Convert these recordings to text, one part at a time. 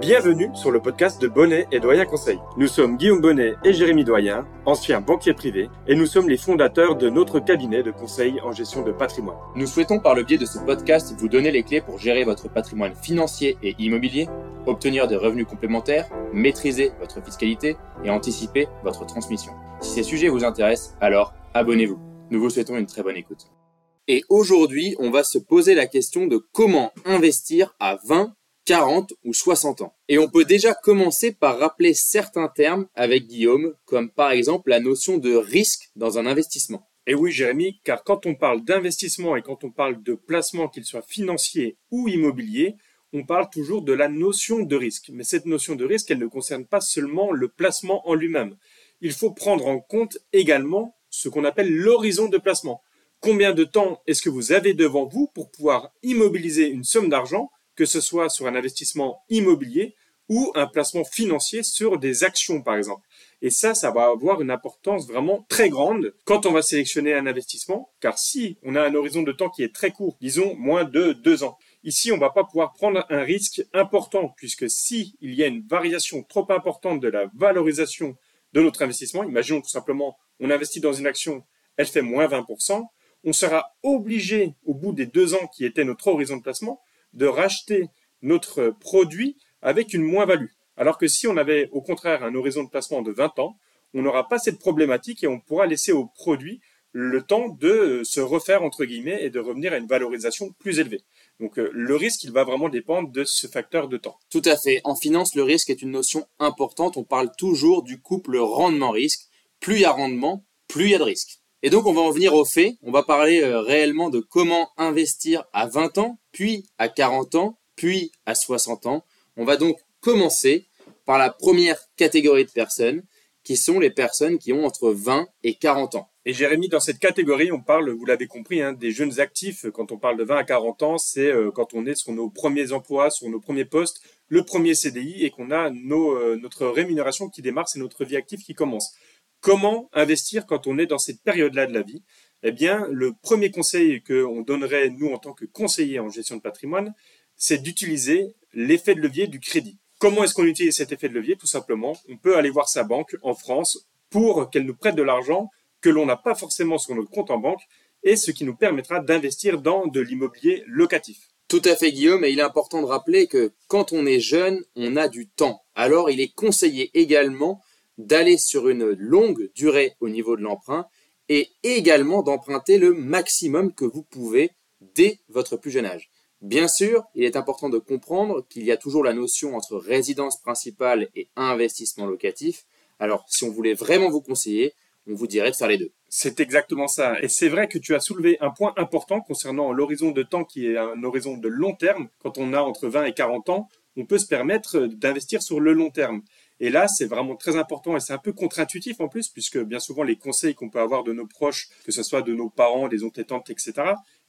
Bienvenue sur le podcast de Bonnet et Doyen Conseil. Nous sommes Guillaume Bonnet et Jérémy Doyen, anciens banquiers privés, et nous sommes les fondateurs de notre cabinet de conseil en gestion de patrimoine. Nous souhaitons par le biais de ce podcast vous donner les clés pour gérer votre patrimoine financier et immobilier, obtenir des revenus complémentaires, maîtriser votre fiscalité et anticiper votre transmission. Si ces sujets vous intéressent, alors abonnez-vous. Nous vous souhaitons une très bonne écoute. Et aujourd'hui, on va se poser la question de comment investir à 20 40 ou 60 ans. Et on peut déjà commencer par rappeler certains termes avec Guillaume, comme par exemple la notion de risque dans un investissement. Et oui, Jérémy, car quand on parle d'investissement et quand on parle de placement, qu'il soit financier ou immobilier, on parle toujours de la notion de risque. Mais cette notion de risque, elle ne concerne pas seulement le placement en lui-même. Il faut prendre en compte également ce qu'on appelle l'horizon de placement. Combien de temps est-ce que vous avez devant vous pour pouvoir immobiliser une somme d'argent que ce soit sur un investissement immobilier ou un placement financier sur des actions, par exemple. Et ça, ça va avoir une importance vraiment très grande quand on va sélectionner un investissement, car si on a un horizon de temps qui est très court, disons moins de deux ans, ici, on va pas pouvoir prendre un risque important, puisque si il y a une variation trop importante de la valorisation de notre investissement, imaginons tout simplement, on investit dans une action, elle fait moins 20%, on sera obligé, au bout des deux ans qui était notre horizon de placement, de racheter notre produit avec une moins-value. Alors que si on avait au contraire un horizon de placement de 20 ans, on n'aura pas cette problématique et on pourra laisser au produit le temps de se refaire entre guillemets et de revenir à une valorisation plus élevée. Donc euh, le risque, il va vraiment dépendre de ce facteur de temps. Tout à fait. En finance, le risque est une notion importante. On parle toujours du couple rendement-risque. Plus il y a rendement, plus il y a de risque. Et donc on va en venir au fait, on va parler euh, réellement de comment investir à 20 ans, puis à 40 ans, puis à 60 ans. On va donc commencer par la première catégorie de personnes, qui sont les personnes qui ont entre 20 et 40 ans. Et Jérémy, dans cette catégorie, on parle, vous l'avez compris, hein, des jeunes actifs. Quand on parle de 20 à 40 ans, c'est euh, quand on est sur nos premiers emplois, sur nos premiers postes, le premier CDI et qu'on a euh, notre rémunération qui démarre, c'est notre vie active qui commence. Comment investir quand on est dans cette période-là de la vie? Eh bien, le premier conseil qu'on donnerait, nous, en tant que conseillers en gestion de patrimoine, c'est d'utiliser l'effet de levier du crédit. Comment est-ce qu'on utilise cet effet de levier? Tout simplement, on peut aller voir sa banque en France pour qu'elle nous prête de l'argent que l'on n'a pas forcément sur notre compte en banque et ce qui nous permettra d'investir dans de l'immobilier locatif. Tout à fait Guillaume, et il est important de rappeler que quand on est jeune, on a du temps. Alors il est conseillé également d'aller sur une longue durée au niveau de l'emprunt et également d'emprunter le maximum que vous pouvez dès votre plus jeune âge. Bien sûr, il est important de comprendre qu'il y a toujours la notion entre résidence principale et investissement locatif. Alors, si on voulait vraiment vous conseiller, on vous dirait de faire les deux. C'est exactement ça. Et c'est vrai que tu as soulevé un point important concernant l'horizon de temps qui est un horizon de long terme. Quand on a entre 20 et 40 ans, on peut se permettre d'investir sur le long terme. Et là, c'est vraiment très important et c'est un peu contre-intuitif en plus, puisque bien souvent les conseils qu'on peut avoir de nos proches, que ce soit de nos parents, des oncles etc.,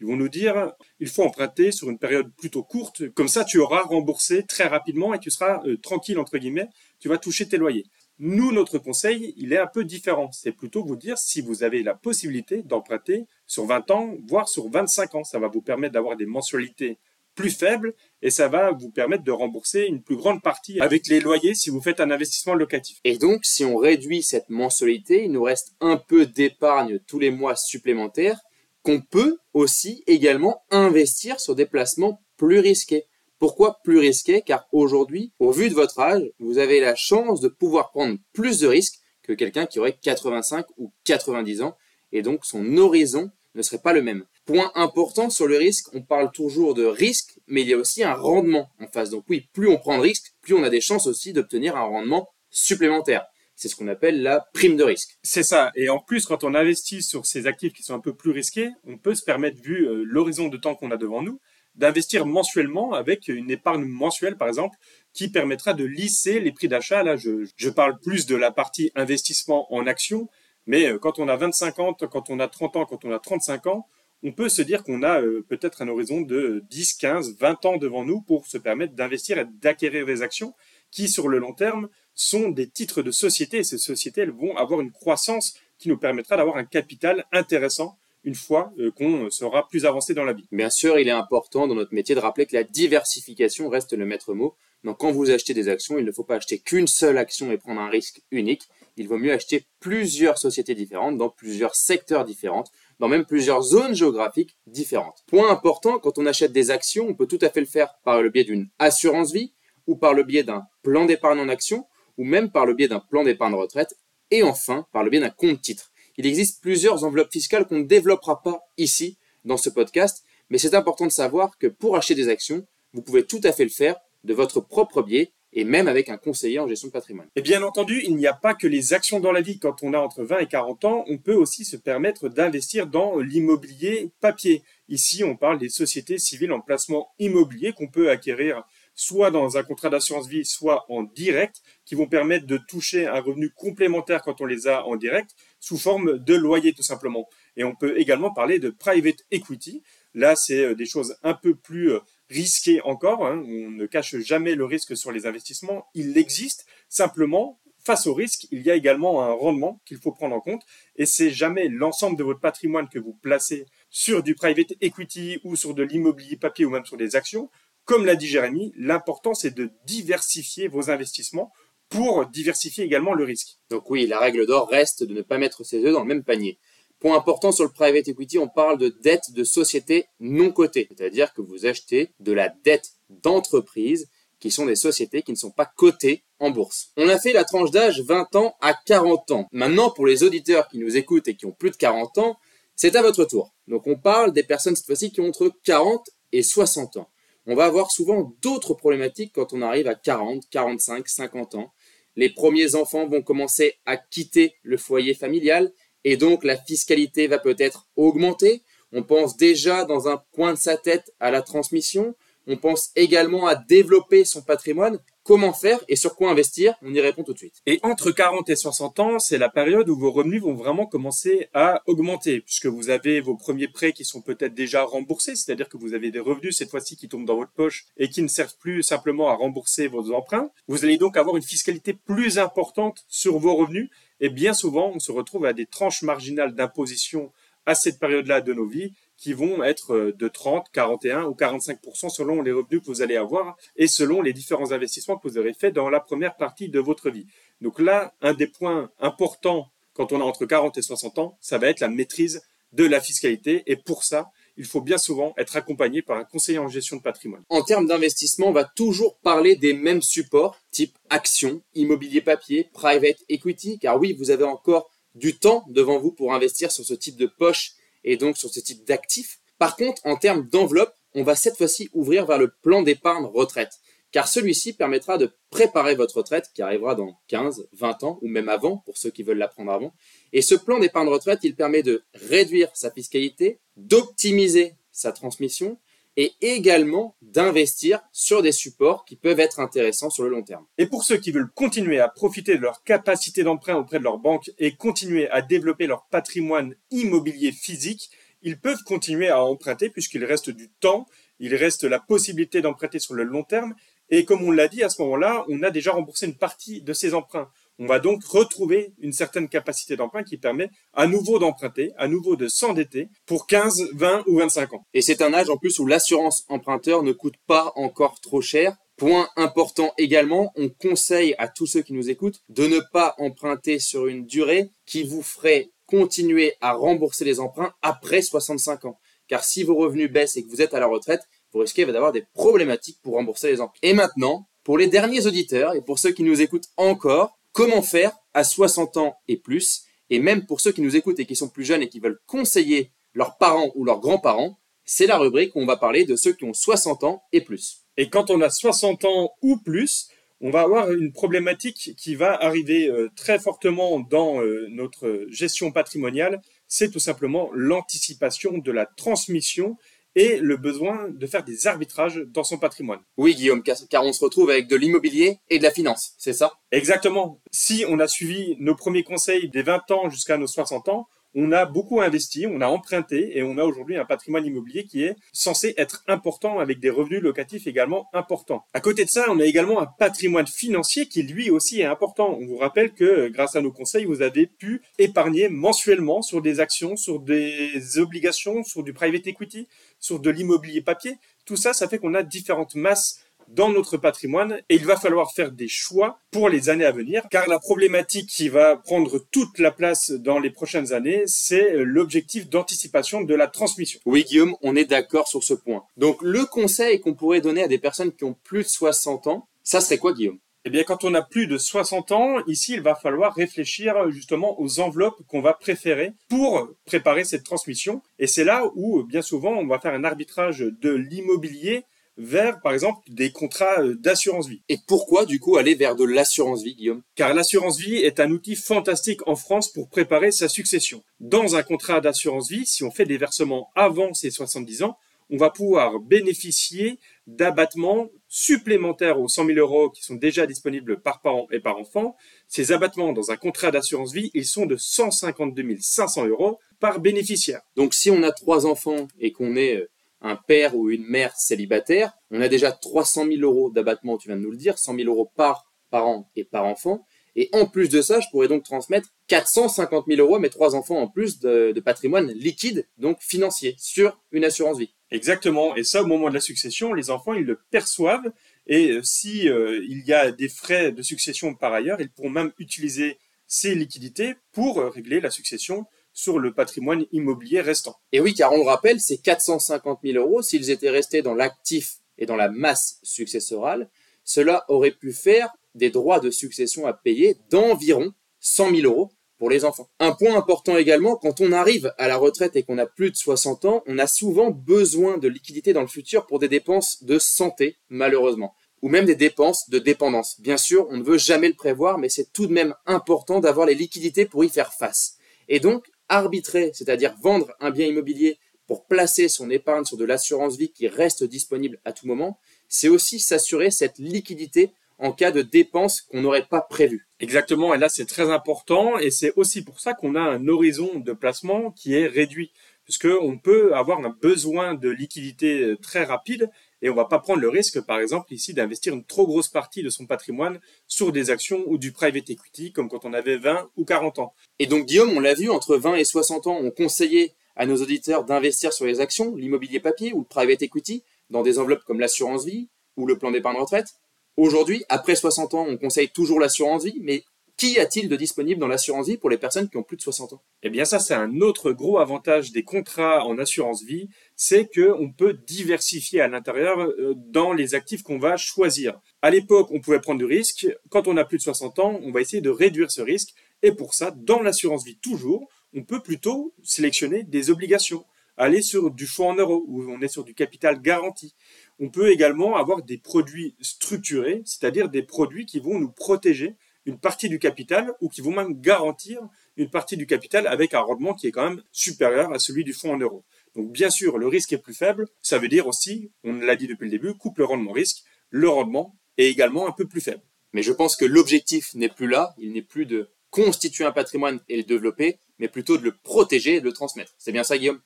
ils vont nous dire il faut emprunter sur une période plutôt courte, comme ça tu auras remboursé très rapidement et tu seras euh, tranquille entre guillemets, tu vas toucher tes loyers. Nous, notre conseil, il est un peu différent. C'est plutôt vous dire si vous avez la possibilité d'emprunter sur 20 ans, voire sur 25 ans. Ça va vous permettre d'avoir des mensualités plus faible et ça va vous permettre de rembourser une plus grande partie avec les loyers si vous faites un investissement locatif. Et donc, si on réduit cette mensualité, il nous reste un peu d'épargne tous les mois supplémentaires qu'on peut aussi également investir sur des placements plus risqués. Pourquoi plus risqués? Car aujourd'hui, au vu de votre âge, vous avez la chance de pouvoir prendre plus de risques que quelqu'un qui aurait 85 ou 90 ans et donc son horizon ne serait pas le même. Point important sur le risque, on parle toujours de risque, mais il y a aussi un rendement en face. Donc oui, plus on prend de risque, plus on a des chances aussi d'obtenir un rendement supplémentaire. C'est ce qu'on appelle la prime de risque. C'est ça. Et en plus, quand on investit sur ces actifs qui sont un peu plus risqués, on peut se permettre, vu euh, l'horizon de temps qu'on a devant nous, d'investir mensuellement avec une épargne mensuelle, par exemple, qui permettra de lisser les prix d'achat. Là, je, je parle plus de la partie investissement en actions, mais euh, quand on a 25 ans, quand on a 30 ans, quand on a 35 ans, on peut se dire qu'on a euh, peut-être un horizon de 10, 15, 20 ans devant nous pour se permettre d'investir et d'acquérir des actions qui, sur le long terme, sont des titres de société. Et ces sociétés, elles vont avoir une croissance qui nous permettra d'avoir un capital intéressant une fois euh, qu'on sera plus avancé dans la vie. Bien sûr, il est important dans notre métier de rappeler que la diversification reste le maître mot. Donc quand vous achetez des actions, il ne faut pas acheter qu'une seule action et prendre un risque unique. Il vaut mieux acheter plusieurs sociétés différentes dans plusieurs secteurs différents, dans même plusieurs zones géographiques différentes. Point important, quand on achète des actions, on peut tout à fait le faire par le biais d'une assurance vie ou par le biais d'un plan d'épargne en action ou même par le biais d'un plan d'épargne retraite et enfin par le biais d'un compte titre. Il existe plusieurs enveloppes fiscales qu'on ne développera pas ici dans ce podcast, mais c'est important de savoir que pour acheter des actions, vous pouvez tout à fait le faire de votre propre biais et même avec un conseiller en gestion de patrimoine. Et bien entendu, il n'y a pas que les actions dans la vie. Quand on a entre 20 et 40 ans, on peut aussi se permettre d'investir dans l'immobilier papier. Ici, on parle des sociétés civiles en placement immobilier qu'on peut acquérir soit dans un contrat d'assurance vie, soit en direct, qui vont permettre de toucher un revenu complémentaire quand on les a en direct, sous forme de loyer tout simplement. Et on peut également parler de private equity. Là, c'est euh, des choses un peu plus risquées encore. Hein. On ne cache jamais le risque sur les investissements. Il existe. Simplement, face au risque, il y a également un rendement qu'il faut prendre en compte. Et c'est jamais l'ensemble de votre patrimoine que vous placez sur du private equity ou sur de l'immobilier papier ou même sur des actions. Comme l'a dit Jérémy, l'important c'est de diversifier vos investissements pour diversifier également le risque. Donc oui, la règle d'or reste de ne pas mettre ses œufs dans le même panier. Point important sur le private equity, on parle de dette de société non cotée, c'est-à-dire que vous achetez de la dette d'entreprise qui sont des sociétés qui ne sont pas cotées en bourse. On a fait la tranche d'âge 20 ans à 40 ans. Maintenant, pour les auditeurs qui nous écoutent et qui ont plus de 40 ans, c'est à votre tour. Donc on parle des personnes cette fois-ci qui ont entre 40 et 60 ans on va avoir souvent d'autres problématiques quand on arrive à 40, 45, 50 ans. Les premiers enfants vont commencer à quitter le foyer familial et donc la fiscalité va peut-être augmenter. On pense déjà dans un coin de sa tête à la transmission. On pense également à développer son patrimoine Comment faire et sur quoi investir On y répond tout de suite. Et entre 40 et 60 ans, c'est la période où vos revenus vont vraiment commencer à augmenter, puisque vous avez vos premiers prêts qui sont peut-être déjà remboursés, c'est-à-dire que vous avez des revenus cette fois-ci qui tombent dans votre poche et qui ne servent plus simplement à rembourser vos emprunts. Vous allez donc avoir une fiscalité plus importante sur vos revenus, et bien souvent, on se retrouve à des tranches marginales d'imposition à cette période-là de nos vies qui vont être euh, de 30, 41 ou 45% selon les revenus que vous allez avoir et selon les différents investissements que vous aurez fait dans la première partie de votre vie. Donc là, un des points importants quand on a entre 40 et 60 ans, ça va être la maîtrise de la fiscalité et pour ça, il faut bien souvent être accompagné par un conseiller en gestion de patrimoine. En termes d'investissement, on va toujours parler des mêmes supports, type actions, immobilier papier, private equity, car oui, vous avez encore du temps devant vous pour investir sur ce type de poche et donc sur ce type d'actifs. Par contre, en termes d'enveloppe, on va cette fois-ci ouvrir vers le plan d'épargne retraite, car celui-ci permettra de préparer votre retraite qui arrivera dans 15, 20 ans ou même avant pour ceux qui veulent la prendre avant. Et ce plan d'épargne retraite, il permet de réduire sa fiscalité, d'optimiser sa transmission et également d'investir sur des supports qui peuvent être intéressants sur le long terme. Et pour ceux qui veulent continuer à profiter de leur capacité d'emprunt auprès de leur banque et continuer à développer leur patrimoine immobilier physique, ils peuvent continuer à emprunter puisqu'il reste du temps, il reste la possibilité d'emprunter sur le long terme et comme on l'a dit à ce moment-là, on a déjà remboursé une partie de ces emprunts. On va donc retrouver une certaine capacité d'emprunt qui permet à nouveau d'emprunter, à nouveau de s'endetter pour 15, 20 ou 25 ans. Et c'est un âge en plus où l'assurance emprunteur ne coûte pas encore trop cher. Point important également, on conseille à tous ceux qui nous écoutent de ne pas emprunter sur une durée qui vous ferait continuer à rembourser les emprunts après 65 ans. Car si vos revenus baissent et que vous êtes à la retraite, vous risquez d'avoir des problématiques pour rembourser les emprunts. Et maintenant, pour les derniers auditeurs et pour ceux qui nous écoutent encore, Comment faire à 60 ans et plus Et même pour ceux qui nous écoutent et qui sont plus jeunes et qui veulent conseiller leurs parents ou leurs grands-parents, c'est la rubrique où on va parler de ceux qui ont 60 ans et plus. Et quand on a 60 ans ou plus, on va avoir une problématique qui va arriver euh, très fortement dans euh, notre gestion patrimoniale, c'est tout simplement l'anticipation de la transmission et le besoin de faire des arbitrages dans son patrimoine. Oui, Guillaume, car on se retrouve avec de l'immobilier et de la finance, c'est ça? Exactement. Si on a suivi nos premiers conseils des 20 ans jusqu'à nos 60 ans, on a beaucoup investi, on a emprunté et on a aujourd'hui un patrimoine immobilier qui est censé être important avec des revenus locatifs également importants. À côté de ça, on a également un patrimoine financier qui lui aussi est important. On vous rappelle que grâce à nos conseils, vous avez pu épargner mensuellement sur des actions, sur des obligations, sur du private equity, sur de l'immobilier papier. Tout ça, ça fait qu'on a différentes masses dans notre patrimoine et il va falloir faire des choix pour les années à venir car la problématique qui va prendre toute la place dans les prochaines années, c'est l'objectif d'anticipation de la transmission. Oui Guillaume, on est d'accord sur ce point. Donc le conseil qu'on pourrait donner à des personnes qui ont plus de 60 ans, ça serait quoi Guillaume? Eh bien, quand on a plus de 60 ans, ici, il va falloir réfléchir justement aux enveloppes qu'on va préférer pour préparer cette transmission. Et c'est là où, bien souvent, on va faire un arbitrage de l'immobilier vers, par exemple, des contrats euh, d'assurance vie. Et pourquoi, du coup, aller vers de l'assurance vie, Guillaume? Car l'assurance vie est un outil fantastique en France pour préparer sa succession. Dans un contrat d'assurance vie, si on fait des versements avant ses 70 ans, on va pouvoir bénéficier d'abattements supplémentaires aux 100 000 euros qui sont déjà disponibles par parent et par enfant. Ces abattements dans un contrat d'assurance vie, ils sont de 152 500 euros par bénéficiaire. Donc si on a trois enfants et qu'on est euh, un père ou une mère célibataire, on a déjà 300 000 euros d'abattement, tu viens de nous le dire, 100 000 euros par parent et par enfant. Et en plus de ça, je pourrais donc transmettre 450 000 euros à mes trois enfants en plus de, patrimoine liquide, donc financier, sur une assurance vie. Exactement. Et ça, au moment de la succession, les enfants, ils le perçoivent. Et euh, si euh, il y a des frais de succession par ailleurs, ils pourront même utiliser ces liquidités pour euh, régler la succession sur le patrimoine immobilier restant. Et oui, car on le rappelle, ces 450 000 euros, s'ils étaient restés dans l'actif et dans la masse successorale, cela aurait pu faire des droits de succession à payer d'environ 100 000 euros pour les enfants. Un point important également, quand on arrive à la retraite et qu'on a plus de 60 ans, on a souvent besoin de liquidités dans le futur pour des dépenses de santé, malheureusement, ou même des dépenses de dépendance. Bien sûr, on ne veut jamais le prévoir, mais c'est tout de même important d'avoir les liquidités pour y faire face. Et donc, arbitrer, c'est-à-dire vendre un bien immobilier pour placer son épargne sur de l'assurance vie qui reste disponible à tout moment, c'est aussi s'assurer cette liquidité en cas de dépenses qu'on n'aurait pas prévues. Exactement, et là c'est très important, et c'est aussi pour ça qu'on a un horizon de placement qui est réduit, puisqu'on peut avoir un besoin de liquidité euh, très rapide, et on va pas prendre le risque, par exemple, ici, d'investir une trop grosse partie de son patrimoine sur des actions ou du private equity, comme quand on avait 20 ou 40 ans. Et donc, Guillaume, on l'a vu, entre 20 et 60 ans, on conseillait à nos auditeurs d'investir sur les actions, l'immobilier papier ou le private equity, dans des enveloppes comme l'assurance vie ou le plan d'épargne retraite. Aujourd'hui, après 60 ans, on conseille toujours l'assurance vie, mais qu'y a-t-il de disponible dans l'assurance vie pour les personnes qui ont plus de 60 ans? Eh bien ça, c'est un autre gros avantage des contrats en assurance vie, c'est qu'on peut diversifier à l'intérieur euh, dans les actifs qu'on va choisir. À l'époque, on pouvait prendre du risque. Quand on a plus de 60 ans, on va essayer de réduire ce risque. Et pour ça, dans l'assurance vie toujours, on peut plutôt sélectionner des obligations aller sur du fonds en euros, où on est sur du capital garanti. On peut également avoir des produits structurés, c'est-à-dire des produits qui vont nous protéger une partie du capital ou qui vont même garantir une partie du capital avec un rendement qui est quand même supérieur à celui du fonds en euros. Donc bien sûr, le risque est plus faible, ça veut dire aussi, on l'a dit depuis le début, couple rendement-risque, le rendement est également un peu plus faible. Mais je pense que l'objectif n'est plus là, il n'est plus de constituer un patrimoine et le développer, mais plutôt de le protéger et de le transmettre. C'est bien ça, Guillaume?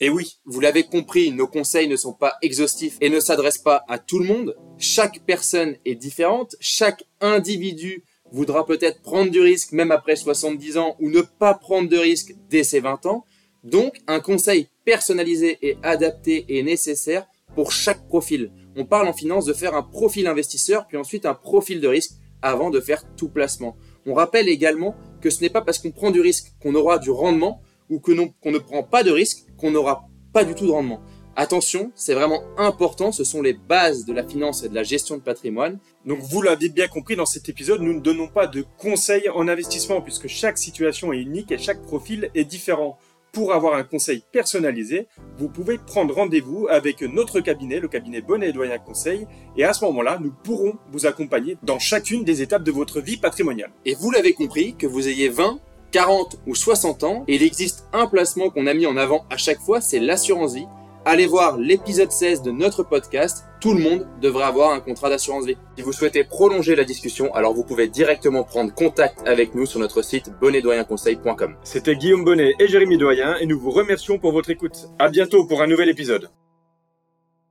Et oui, vous l'avez compris, nos conseils ne sont pas exhaustifs et ne s'adressent pas à tout le monde. Chaque personne est différente, chaque individu voudra peut-être prendre du risque même après 70 ans ou ne pas prendre de risque dès ses 20 ans. Donc, un conseil personnalisé et adapté est nécessaire pour chaque profil. On parle en finance de faire un profil investisseur puis ensuite un profil de risque avant de faire tout placement. On rappelle également que ce n'est pas parce qu'on prend du risque qu'on aura du rendement ou que qu'on ne prend pas de risque qu'on n'aura pas du tout de rendement. Attention, c'est vraiment important, ce sont les bases de la finance et de la gestion de patrimoine. Donc vous l'avez bien compris dans cet épisode, nous ne donnons pas de conseils en investissement puisque chaque situation est unique et chaque profil est différent. Pour avoir un conseil personnalisé, vous pouvez prendre rendez-vous avec notre cabinet, le cabinet Bonnet et Doyen Conseil, et à ce moment-là, nous pourrons vous accompagner dans chacune des étapes de votre vie patrimoniale. Et vous l'avez compris, que vous ayez 20, 40 ou 60 ans, il existe un placement qu'on a mis en avant à chaque fois, c'est l'assurance vie. Allez voir l'épisode 16 de notre podcast. Tout le monde devrait avoir un contrat d'assurance vie. Si vous souhaitez prolonger la discussion, alors vous pouvez directement prendre contact avec nous sur notre site bonnetdoyenconseil.com. C'était Guillaume Bonnet et Jérémy Doyen et nous vous remercions pour votre écoute. À bientôt pour un nouvel épisode.